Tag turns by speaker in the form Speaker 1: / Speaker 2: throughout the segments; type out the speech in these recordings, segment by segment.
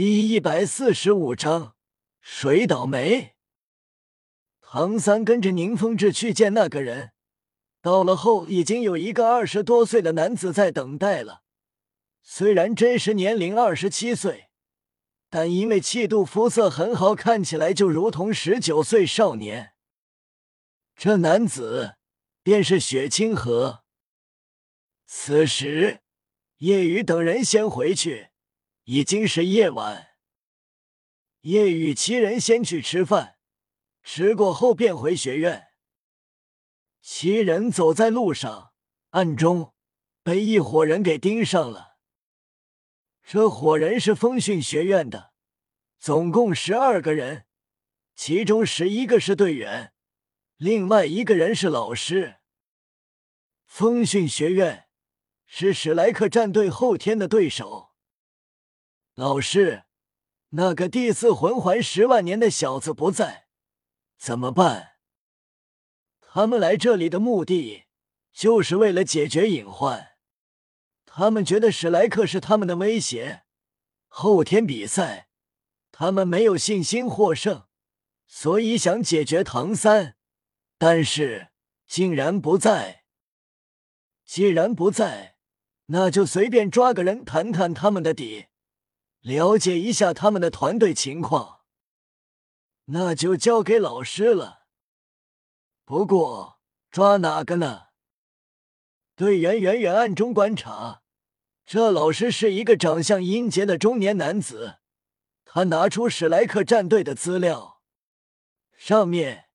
Speaker 1: 第一百四十五章，谁倒霉？唐三跟着宁风致去见那个人，到了后已经有一个二十多岁的男子在等待了。虽然真实年龄二十七岁，但因为气度肤色很好，看起来就如同十九岁少年。这男子便是雪清河。此时，夜雨等人先回去。已经是夜晚，夜雨七人先去吃饭，吃过后便回学院。七人走在路上，暗中被一伙人给盯上了。这伙人是风训学院的，总共十二个人，其中十一个是队员，另外一个人是老师。风训学院是史莱克战队后天的对手。老师，那个第四魂环十万年的小子不在，怎么办？他们来这里的目的就是为了解决隐患。他们觉得史莱克是他们的威胁。后天比赛，他们没有信心获胜，所以想解决唐三，但是竟然不在。既然不在，那就随便抓个人谈谈他们的底。了解一下他们的团队情况，那就交给老师了。不过抓哪个呢？队员远远暗中观察，这老师是一个长相阴洁的中年男子。他拿出史莱克战队的资料，上面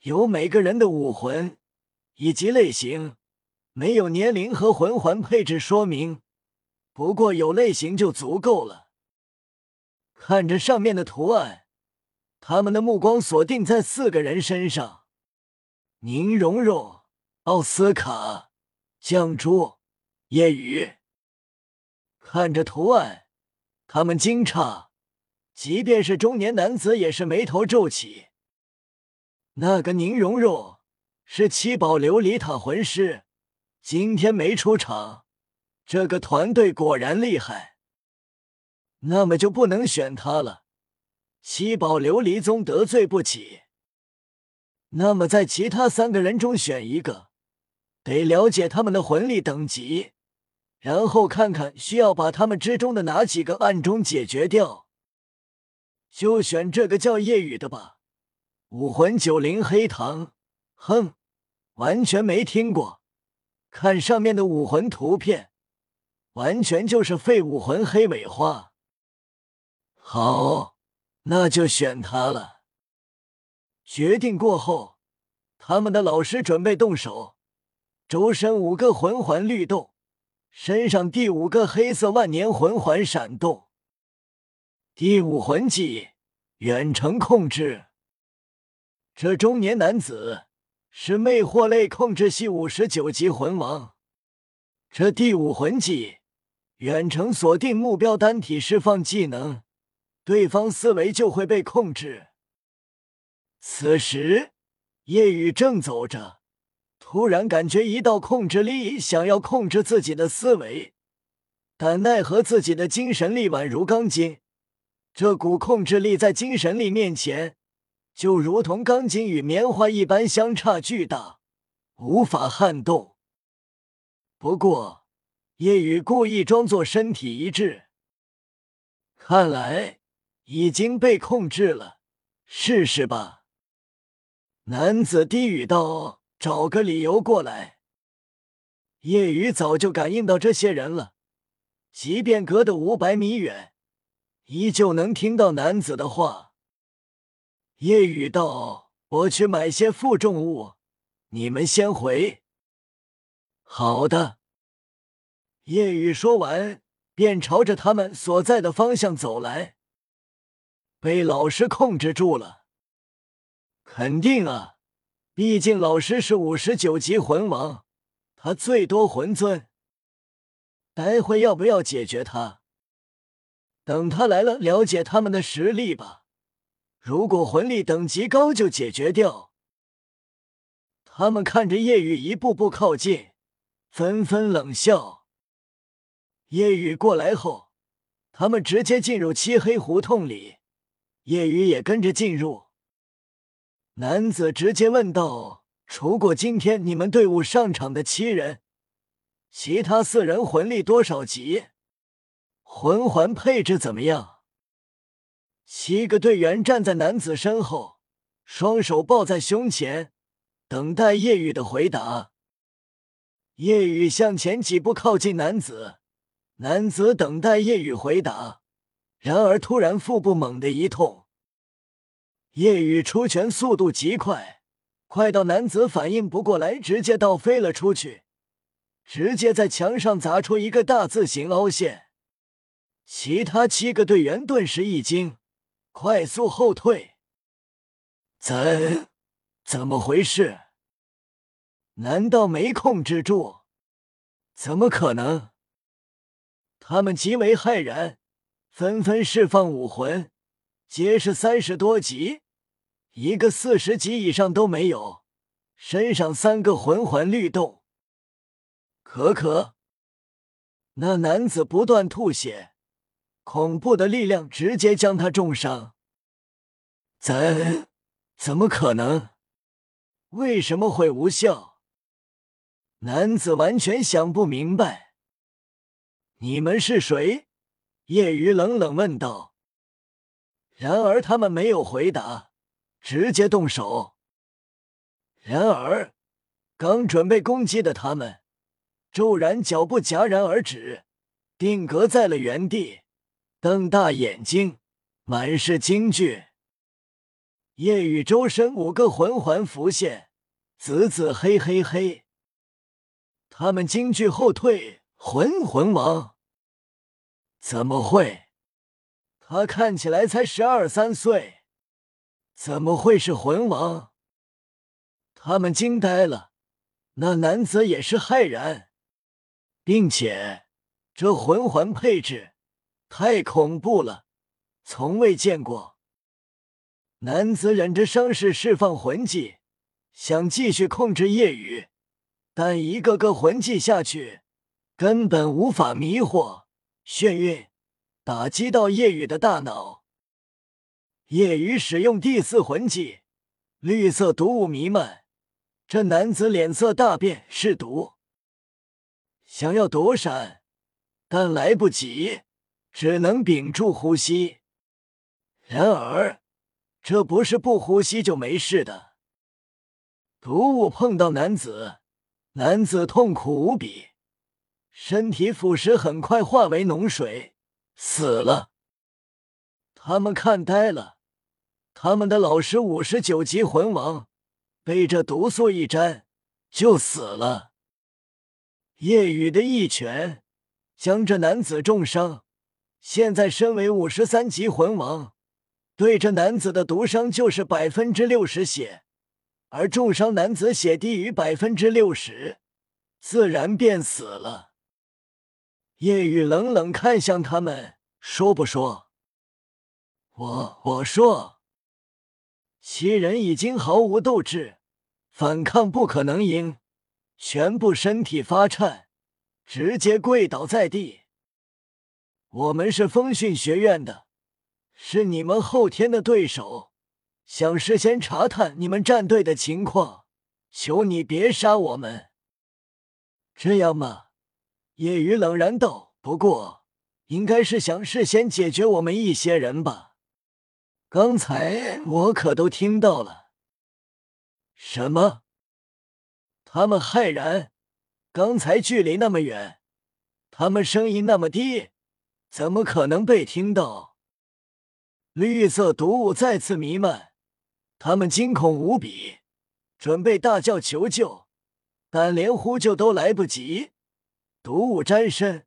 Speaker 1: 有每个人的武魂以及类型，没有年龄和魂环配置说明。不过有类型就足够了。看着上面的图案，他们的目光锁定在四个人身上：宁荣荣、奥斯卡、绛珠、叶雨。看着图案，他们惊诧，即便是中年男子也是眉头皱起。那个宁荣荣是七宝琉璃塔魂师，今天没出场，这个团队果然厉害。那么就不能选他了，七宝琉璃宗得罪不起。那么在其他三个人中选一个，得了解他们的魂力等级，然后看看需要把他们之中的哪几个暗中解决掉。就选这个叫夜雨的吧，武魂九灵黑糖。哼，完全没听过。看上面的武魂图片，完全就是废武魂黑尾花。好，那就选他了。决定过后，他们的老师准备动手。周身五个魂环律动，身上第五个黑色万年魂环闪动。第五魂技远程控制。这中年男子是魅惑类控制系五十九级魂王。这第五魂技远程锁定目标，单体释放技能。对方思维就会被控制。此时，夜雨正走着，突然感觉一道控制力想要控制自己的思维，但奈何自己的精神力宛如钢筋，这股控制力在精神力面前，就如同钢筋与棉花一般，相差巨大，无法撼动。不过，夜雨故意装作身体一致，看来。已经被控制了，试试吧。男子低语道：“找个理由过来。”夜雨早就感应到这些人了，即便隔得五百米远，依旧能听到男子的话。夜雨道：“我去买些负重物，你们先回。”好的。夜雨说完，便朝着他们所在的方向走来。被老师控制住了，肯定啊，毕竟老师是五十九级魂王，他最多魂尊。待会要不要解决他？等他来了，了解他们的实力吧。如果魂力等级高，就解决掉。他们看着夜雨一步步靠近，纷纷冷笑。夜雨过来后。他们直接进入漆黑胡同里，叶雨也跟着进入。男子直接问道：“除过今天你们队伍上场的七人，其他四人魂力多少级？魂环配置怎么样？”七个队员站在男子身后，双手抱在胸前，等待叶雨的回答。叶雨向前几步，靠近男子。男子等待叶雨回答，然而突然腹部猛地一痛。叶雨出拳速度极快，快到男子反应不过来，直接倒飞了出去，直接在墙上砸出一个大字形凹陷。其他七个队员顿时一惊，快速后退。怎怎么回事？难道没控制住？怎么可能？他们极为骇然，纷纷释放武魂，皆是三十多级，一个四十级以上都没有。身上三个魂环律动。可可，那男子不断吐血，恐怖的力量直接将他重伤。怎怎么可能？为什么会无效？男子完全想不明白。你们是谁？叶雨冷冷问道。然而他们没有回答，直接动手。然而，刚准备攻击的他们，骤然脚步戛然而止，定格在了原地，瞪大眼睛，满是惊惧。夜雨周身五个魂环浮现，紫紫黑黑黑。他们惊惧后退，魂魂王？怎么会？他看起来才十二三岁，怎么会是魂王？他们惊呆了，那男子也是骇然，并且这魂环配置太恐怖了，从未见过。男子忍着伤势释放魂技，想继续控制夜雨。但一个个魂技下去，根本无法迷惑、眩晕，打击到夜雨的大脑。夜雨使用第四魂技，绿色毒雾弥漫，这男子脸色大变，是毒。想要躲闪，但来不及，只能屏住呼吸。然而，这不是不呼吸就没事的。毒雾碰到男子。男子痛苦无比，身体腐蚀，很快化为脓水，死了。他们看呆了，他们的老师五十九级魂王被这毒素一沾就死了。夜雨的一拳将这男子重伤，现在身为五十三级魂王，对这男子的毒伤就是百分之六十血。而重伤男子血低于百分之六十，自然便死了。夜雨冷冷看向他们，说：“不说。”我我说，七人已经毫无斗志，反抗不可能赢，全部身体发颤，直接跪倒在地。我们是风训学院的，是你们后天的对手。想事先查探你们战队的情况，求你别杀我们。这样吗？夜雨冷然道。不过，应该是想事先解决我们一些人吧。刚才我可都听到了。什么？他们骇然。刚才距离那么远，他们声音那么低，怎么可能被听到？绿色毒雾再次弥漫。他们惊恐无比，准备大叫求救，但连呼救都来不及。毒雾沾身，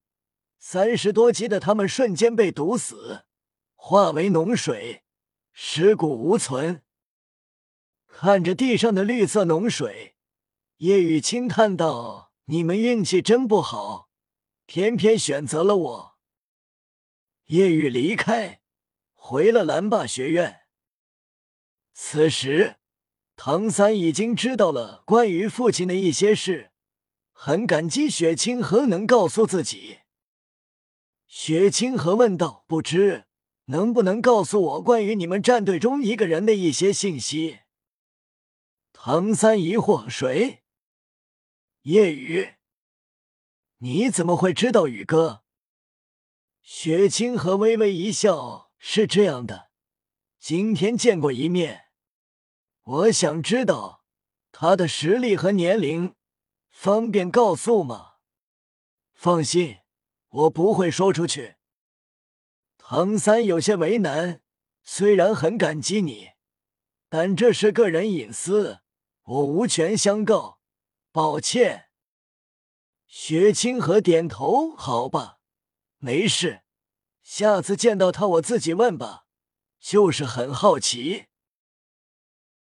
Speaker 1: 三十多级的他们瞬间被毒死，化为脓水，尸骨无存。看着地上的绿色脓水，叶雨轻叹道：“你们运气真不好，偏偏选择了我。”叶雨离开，回了蓝霸学院。此时，唐三已经知道了关于父亲的一些事，很感激雪清河能告诉自己。雪清河问道：“不知能不能告诉我关于你们战队中一个人的一些信息？”唐三疑惑：“谁？”叶雨。你怎么会知道宇哥？雪清河微微一笑：“是这样的，今天见过一面，我想知道他的实力和年龄，方便告诉吗？”放心，我不会说出去。唐三有些为难，虽然很感激你，但这是个人隐私，我无权相告，抱歉。雪清河点头，好吧，没事，下次见到他我自己问吧。就是很好奇。